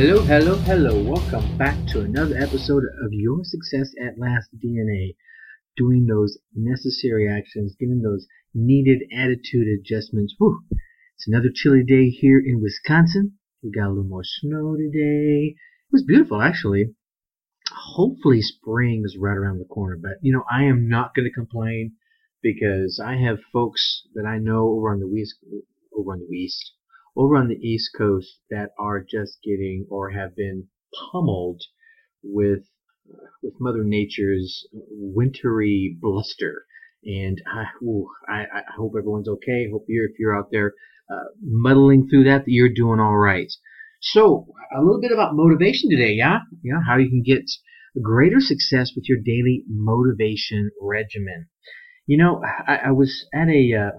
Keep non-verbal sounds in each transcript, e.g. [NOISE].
Hello, hello, hello. Welcome back to another episode of Your Success at Last DNA. Doing those necessary actions, giving those needed attitude adjustments. Whew. It's another chilly day here in Wisconsin. We got a little more snow today. It was beautiful, actually. Hopefully, spring is right around the corner, but you know, I am not going to complain because I have folks that I know over on the west, over on the east, over on the East Coast that are just getting or have been pummeled with with Mother Nature's wintry bluster. And I, ooh, I, I hope everyone's okay. Hope you're if you're out there uh, muddling through that, that you're doing all right. So a little bit about motivation today, yeah, yeah, how you can get greater success with your daily motivation regimen. You know, I, I was at a uh,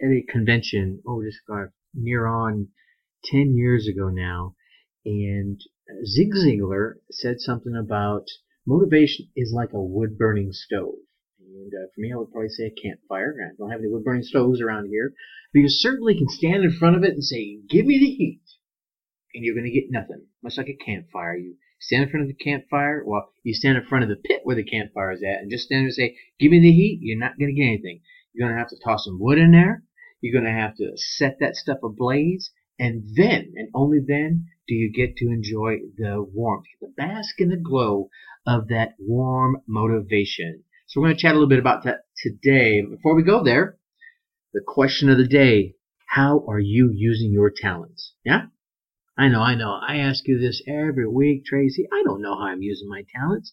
at a convention. Oh, just near on 10 years ago now, and Zig Ziglar said something about motivation is like a wood burning stove. And uh, for me, I would probably say a campfire. I don't have any wood burning stoves around here, but you certainly can stand in front of it and say, "Give me the heat," and you're going to get nothing. Much like a campfire, you stand in front of the campfire. Well, you stand in front of the pit where the campfire is at, and just stand there and say, "Give me the heat." You're not going to get anything. You're going to have to toss some wood in there. You're going to have to set that stuff ablaze, and then, and only then, do you get to enjoy the warmth, the bask in the glow of that warm motivation. So we're going to chat a little bit about that today. Before we go there, the question of the day, how are you using your talents? Yeah? I know, I know. I ask you this every week, Tracy. I don't know how I'm using my talents.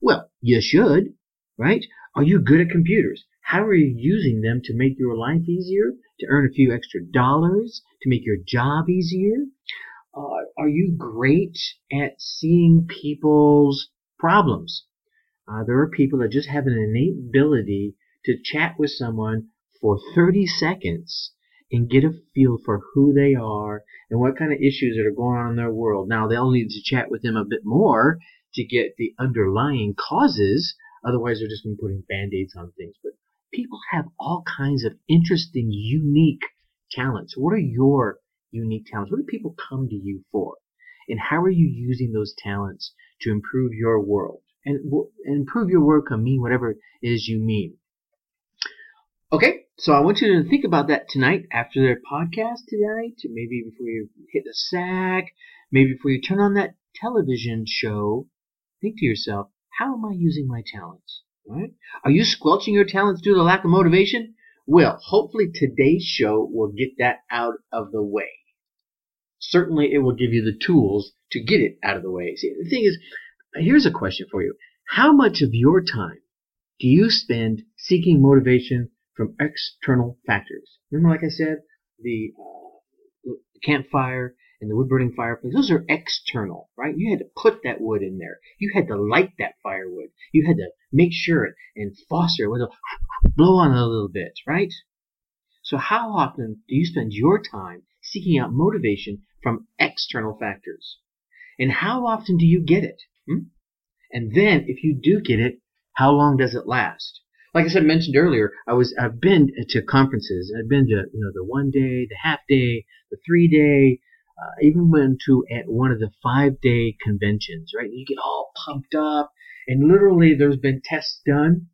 Well, you should, right? Are you good at computers? How are you using them to make your life easier? To earn a few extra dollars? To make your job easier? Uh, are you great at seeing people's problems? Uh, there are people that just have an innate ability to chat with someone for 30 seconds and get a feel for who they are and what kind of issues that are going on in their world. Now, they'll need to chat with them a bit more to get the underlying causes. Otherwise, they're just going to be putting band-aids on things. But people have all kinds of interesting, unique talents. What are your unique talents? What do people come to you for? And how are you using those talents to improve your world? And, and improve your world can mean whatever it is you mean. Okay, so I want you to think about that tonight after their podcast tonight, maybe before you hit the sack, maybe before you turn on that television show. Think to yourself, how am I using my talents? Right? Are you squelching your talents due to lack of motivation? Well, hopefully today's show will get that out of the way. Certainly it will give you the tools to get it out of the way. See, the thing is, here's a question for you. How much of your time do you spend seeking motivation from external factors? Remember, like I said, the, uh, the campfire and the wood burning fireplace, those are external, right? You had to put that wood in there. You had to light that firewood. You had to make sure and foster it with a [SIGHS] blow on it a little bit, right? So how often do you spend your time seeking out motivation from external factors? And how often do you get it? Hmm? And then if you do get it, how long does it last? Like I said, mentioned earlier, I was I've been to conferences. I've been to you know the one day, the half day, the three day, uh, even went to at one of the five day conventions, right? You get all pumped up, and literally there's been tests done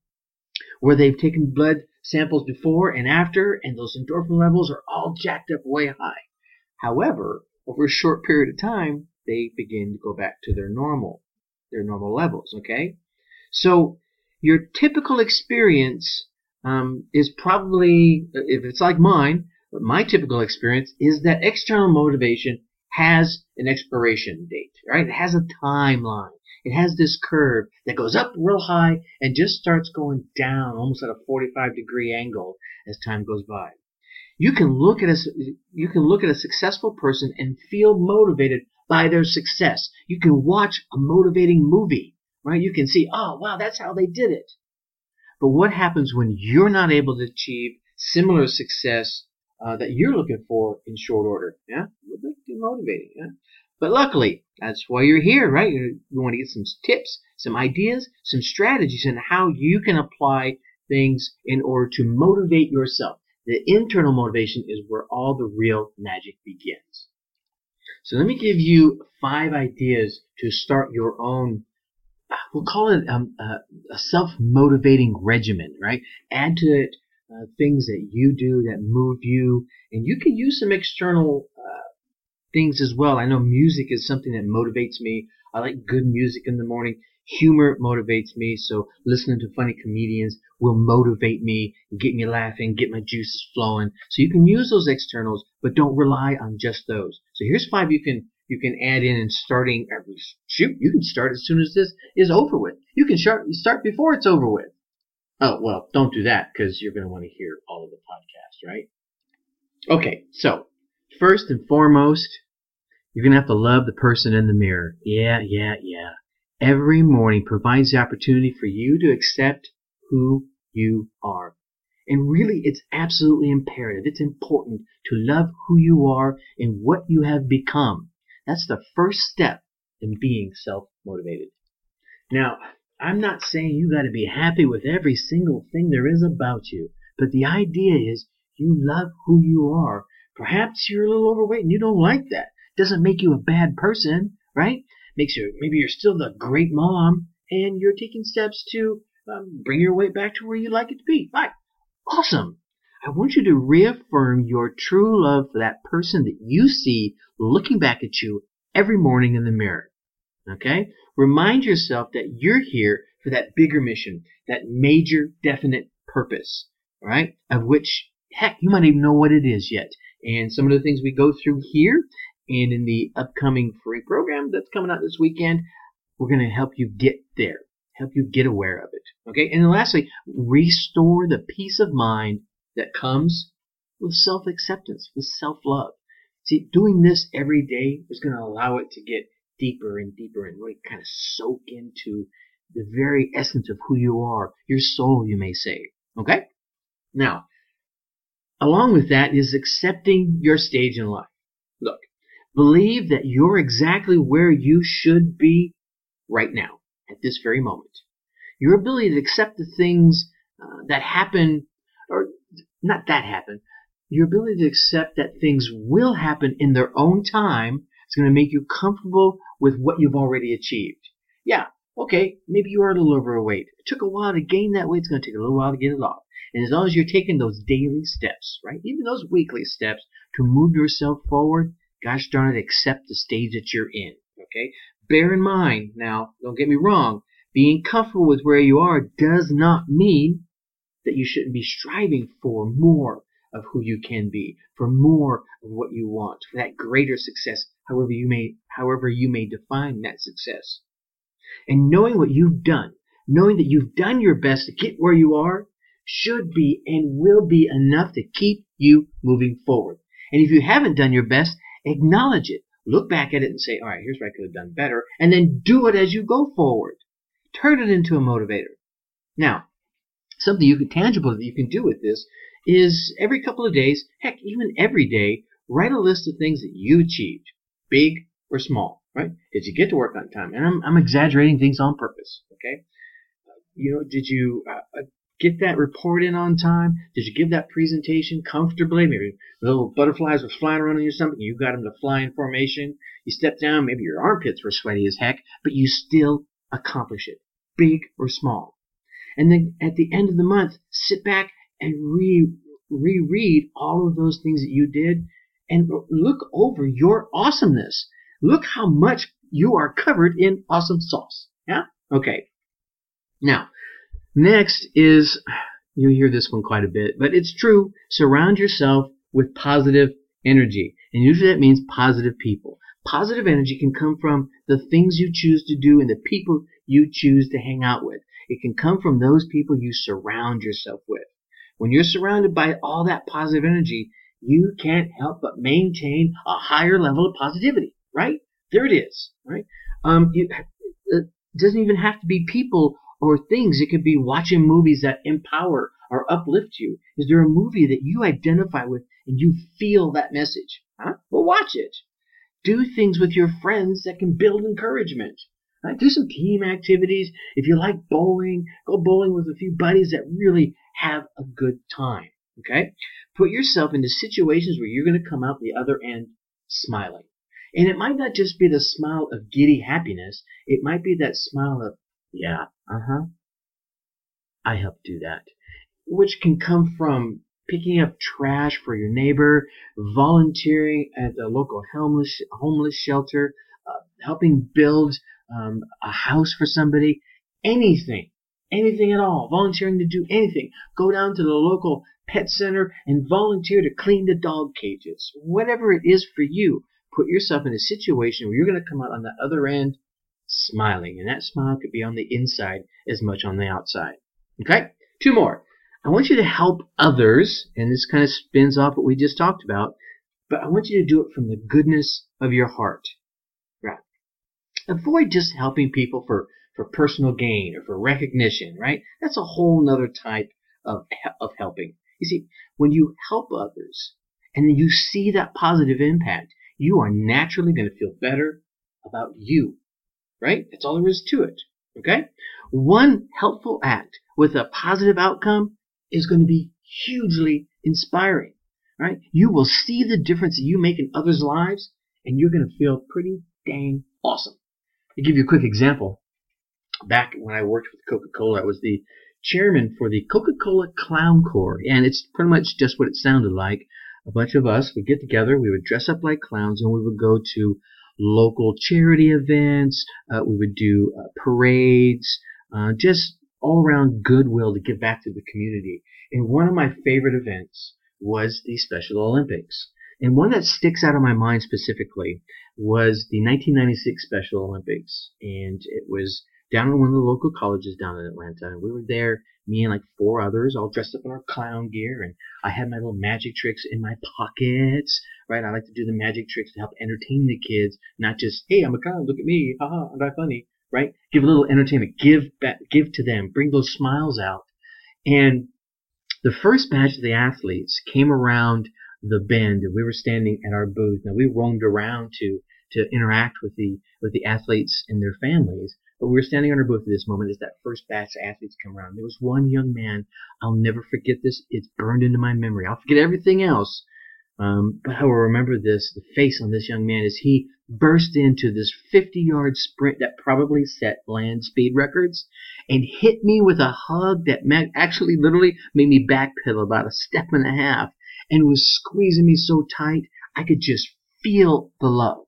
where they've taken blood samples before and after, and those endorphin levels are all jacked up way high. However, over a short period of time, they begin to go back to their normal, their normal levels. Okay, so your typical experience um, is probably, if it's like mine, but my typical experience is that external motivation has an expiration date, right? It has a timeline. It has this curve that goes up real high and just starts going down almost at a 45 degree angle as time goes by. You can look at a, you can look at a successful person and feel motivated by their success. You can watch a motivating movie, right? You can see, oh, wow, that's how they did it. But what happens when you're not able to achieve similar success uh, that you're looking for in short order. Yeah, a little bit demotivating. Yeah, but luckily that's why you're here, right? You want to get some tips, some ideas, some strategies and how you can apply things in order to motivate yourself. The internal motivation is where all the real magic begins. So let me give you five ideas to start your own. We'll call it um, uh, a self-motivating regimen, right? Add to it uh, things that you do that move you, and you can use some external uh, things as well. I know music is something that motivates me. I like good music in the morning. Humor motivates me, so listening to funny comedians will motivate me, get me laughing, get my juices flowing. So you can use those externals, but don't rely on just those. So here's five you can you can add in and starting every shoot, you can start as soon as this is over with. You can start start before it's over with. Oh well, don't do that because you're going to want to hear all of the podcast, right? Okay, so first and foremost, you're going to have to love the person in the mirror. Yeah, yeah, yeah every morning provides the opportunity for you to accept who you are. And really, it's absolutely imperative. It's important to love who you are and what you have become. That's the first step in being self motivated. Now, I'm not saying you got to be happy with every single thing there is about you, but the idea is you love who you are. Perhaps you're a little overweight and you don't like that. Doesn't make you a bad person, right? makes you maybe you're still the great mom and you're taking steps to um, bring your weight back to where you'd like it to be. Right. Awesome. I want you to reaffirm your true love for that person that you see looking back at you every morning in the mirror. Okay? Remind yourself that you're here for that bigger mission, that major definite purpose, right? Of which, heck, you might even know what it is yet. And some of the things we go through here and in the upcoming free program that's coming out this weekend, we're going to help you get there, help you get aware of it. Okay. And then lastly, restore the peace of mind that comes with self acceptance, with self love. See, doing this every day is going to allow it to get deeper and deeper and really kind of soak into the very essence of who you are, your soul, you may say. Okay? Now, along with that is accepting your stage in life. Look, Believe that you're exactly where you should be right now, at this very moment. Your ability to accept the things uh, that happen, or not that happen, your ability to accept that things will happen in their own time is going to make you comfortable with what you've already achieved. Yeah, okay, maybe you are a little overweight. It took a while to gain that weight. It's going to take a little while to get it off. And as long as you're taking those daily steps, right, even those weekly steps to move yourself forward, gosh darn it, accept the stage that you're in. Okay? Bear in mind, now, don't get me wrong, being comfortable with where you are does not mean that you shouldn't be striving for more of who you can be, for more of what you want, for that greater success, however you may, however you may define that success. And knowing what you've done, knowing that you've done your best to get where you are, should be and will be enough to keep you moving forward. And if you haven't done your best, Acknowledge it. Look back at it and say, all right, here's what I could have done better. And then do it as you go forward. Turn it into a motivator. Now, something you can tangible that you can do with this is every couple of days, heck, even every day, write a list of things that you achieved, big or small, right? Did you get to work on time? And I'm, I'm exaggerating things on purpose, okay? You know, did you uh, get that report in on time? Did you give that presentation comfortably? Maybe little butterflies were flying around on you or something. You got them to fly in formation. You stepped down. Maybe your armpits were sweaty as heck, but you still accomplish it, big or small. And then at the end of the month, sit back and re reread all of those things that you did and look over your awesomeness. Look how much you are covered in awesome sauce. Yeah? Okay. Now, Next is, you hear this one quite a bit, but it's true. Surround yourself with positive energy. And usually that means positive people. Positive energy can come from the things you choose to do and the people you choose to hang out with. It can come from those people you surround yourself with. When you're surrounded by all that positive energy, you can't help but maintain a higher level of positivity, right? There it is, right? Um, it doesn't even have to be people or things. It could be watching movies that empower or uplift you. Is there a movie that you identify with and you feel that message? Huh? Well, watch it. Do things with your friends that can build encouragement. Right? Do some team activities. If you like bowling, go bowling with a few buddies that really have a good time. Okay? Put yourself into situations where you're going to come out the other end smiling. And it might not just be the smile of giddy happiness. It might be that smile of, yeah, uh huh. I helped do that. Which can come from picking up trash for your neighbor, volunteering at the local homeless, homeless shelter, uh, helping build um, a house for somebody, anything, anything at all, volunteering to do anything. Go down to the local pet center and volunteer to clean the dog cages. Whatever it is for you, put yourself in a situation where you're going to come out on the other end smiling. And that smile could be on the inside as much on the outside. Okay? Two more. I want you to help others, and this kind of spins off what we just talked about, but I want you to do it from the goodness of your heart. Right? Avoid just helping people for, for personal gain or for recognition, right? That's a whole nother type of, of helping. You see, when you help others and then you see that positive impact, you are naturally going to feel better about you, right? That's all there is to it. Okay? One helpful act with a positive outcome is going to be hugely inspiring, right? You will see the difference that you make in others' lives and you're going to feel pretty dang awesome. To give you a quick example, back when I worked with Coca-Cola, I was the chairman for the Coca-Cola Clown Corps, and it's pretty much just what it sounded like. A bunch of us would get together, we would dress up like clowns, and we would go to local charity events. Uh, we would do uh, parades, uh, just all around goodwill to give back to the community. And one of my favorite events was the Special Olympics. And one that sticks out of my mind specifically was the 1996 Special Olympics. And it was down in one of the local colleges down in Atlanta. And we were there, me and like four others, all dressed up in our clown gear. And I had my little magic tricks in my pockets, right? I like to do the magic tricks to help entertain the kids, not just, hey, I'm a clown, look at me, haha, aren't I funny? Right? Give a little entertainment, give back, give to them, bring those smiles out. And the first batch of the athletes came around the bend and we were standing at our booth. Now we roamed around to to interact with the with the athletes and their families. But we were standing on our booth at this moment as that first batch of athletes come around. There was one young man. I'll never forget this. It's burned into my memory. I'll forget everything else. Um, but I will remember this, the face on this young man as he burst into this 50 yard sprint that probably set land speed records and hit me with a hug that actually literally made me backpedal about a step and a half and was squeezing me so tight I could just feel the love.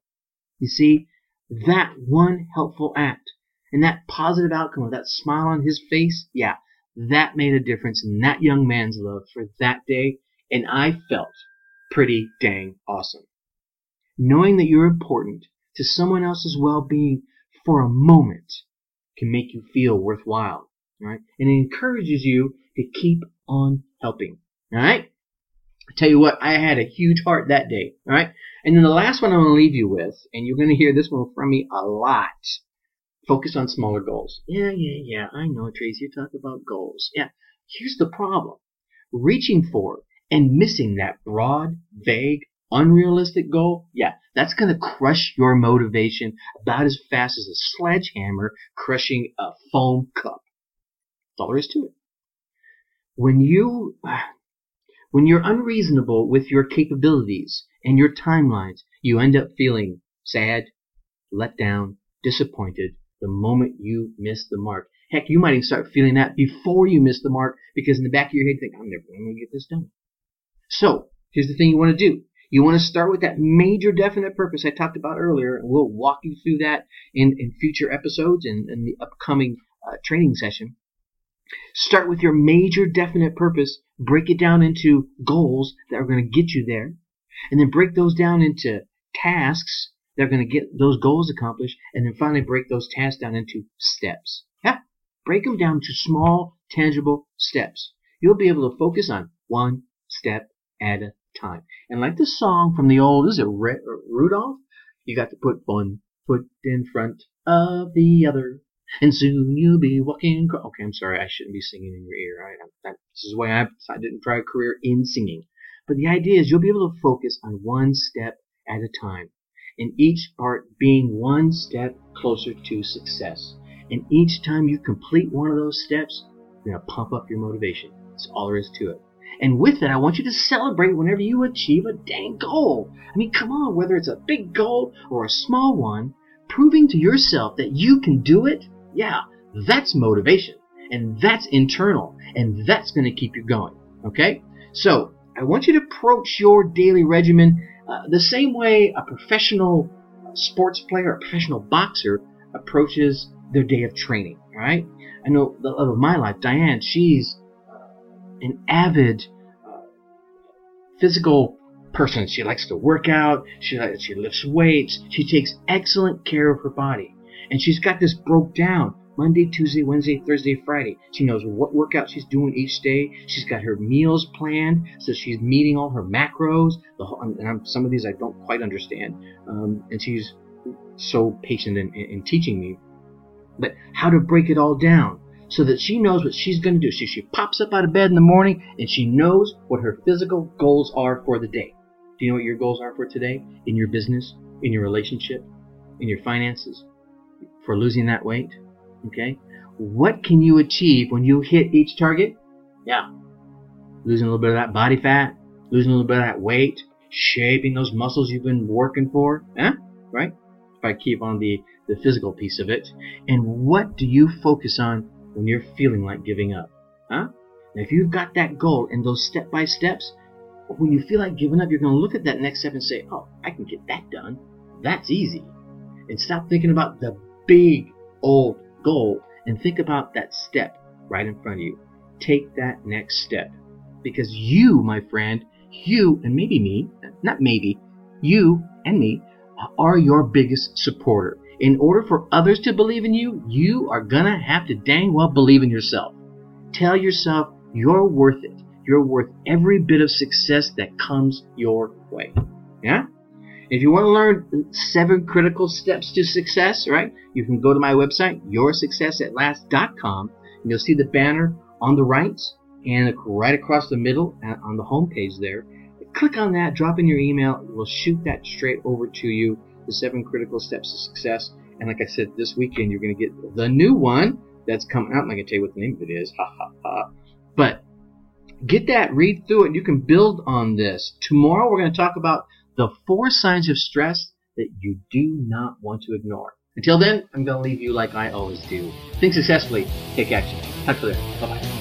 You see, that one helpful act and that positive outcome of that smile on his face, yeah, that made a difference in that young man's love for that day, and I felt pretty dang awesome. Knowing that you're important to someone else's well-being for a moment can make you feel worthwhile, right? And it encourages you to keep on helping, all right? I tell you what, I had a huge heart that day, all right? And then the last one I'm going to leave you with, and you're going to hear this one from me a lot, Focus on smaller goals. Yeah, yeah, yeah. I know, Tracy. You talk about goals. Yeah. Here's the problem. Reaching for and missing that broad, vague, unrealistic goal, yeah, that's going to crush your motivation about as fast as a sledgehammer crushing a foam cup. That's all there is to it. When you, when you're unreasonable with your capabilities and your timelines, you end up feeling sad, let down, disappointed, the moment you miss the mark. Heck, you might even start feeling that before you miss the mark because in the back of your head you think, I'm never going to get this done. So, here's the thing you want to do. You want to start with that major definite purpose I talked about earlier, and we'll walk you through that in, in future episodes and in the upcoming uh, training session. Start with your major definite purpose, break it down into goals that are going to get you there, and then break those down into tasks they're going to get those goals accomplished and then finally break those tasks down into steps. Yeah, break them down to small, tangible steps. You'll be able to focus on one step at a time. And like the song from the old, is it Rudolph? You got to put one foot in front of the other, and soon you'll be walking. Okay, I'm sorry, I shouldn't be singing in your ear. Right? That, this is why I, I didn't try a career in singing. But the idea is you'll be able to focus on one step at a time and each part being one step closer to success. And each time you complete one of those steps, you're going to pump up your motivation. That's all there is to it. And with that, I want you to celebrate whenever you achieve a dang goal. I mean, come on, whether it's a big goal or a small one, proving to yourself that you can do it, yeah, that's motivation. And that's internal. And that's going to keep you going. Okay? So, I want you to approach your daily regimen uh, the same way a professional sports player, a professional boxer approaches their day of training, right? I know the love of my life, Diane, she's an avid uh, physical person. She likes to work out. She she lifts weights. She takes excellent care of her body, and she's got this broke down. Monday, Tuesday, Wednesday, Thursday, Friday. She knows what workout she's doing each day. She's got her meals planned, so she's meeting all her macros. Whole, and I'm, some of these I don't quite understand, um, and she's so patient in, in, in teaching me. But how to break it all down so that she knows what she's going to do. So she pops up out of bed in the morning and she knows what her physical goals are for the day. Do you know what your goals are for today? In your business, in your relationship, in your finances, for losing that weight? Okay? What can you achieve when you hit each target? Yeah. Losing a little bit of that body fat, losing a little bit of that weight, shaping those muscles you've been working for. Huh? Right? If I keep on the, the physical piece of it. And what do you focus on when you're feeling like giving up? Huh? And if you've got that goal and those step by steps, when you feel like giving up, you're going to look at that next step and say, oh, I can get that done. That's easy. And stop thinking about the big old goal and think about that step right in front of you. Take that next step. Because you, my friend, you and maybe me, not maybe, you and me are your biggest supporter. In order for others to believe in you, you are gonna have to dang well believe in yourself. Tell yourself you're worth it. You're worth every bit of success that comes your way. Yeah? If you want to learn seven critical steps to success, right, you can go to my website, yoursuccessatlast.com, and you'll see the banner on the right and right across the middle uh, on the home page there. Click on that, drop in your email, we'll shoot that straight over to you, the seven critical steps to success. And like I said, this weekend you're going to get the new one that's coming out. I'm not going to tell you what the name of it is, ha ha ha. But get that, read through it, you can build on this. Tomorrow we're going to talk about the four signs of stress that you do not want to ignore. Until then, I'm going to leave you like I always do. Think successfully, take action. Talk to you later. Bye bye.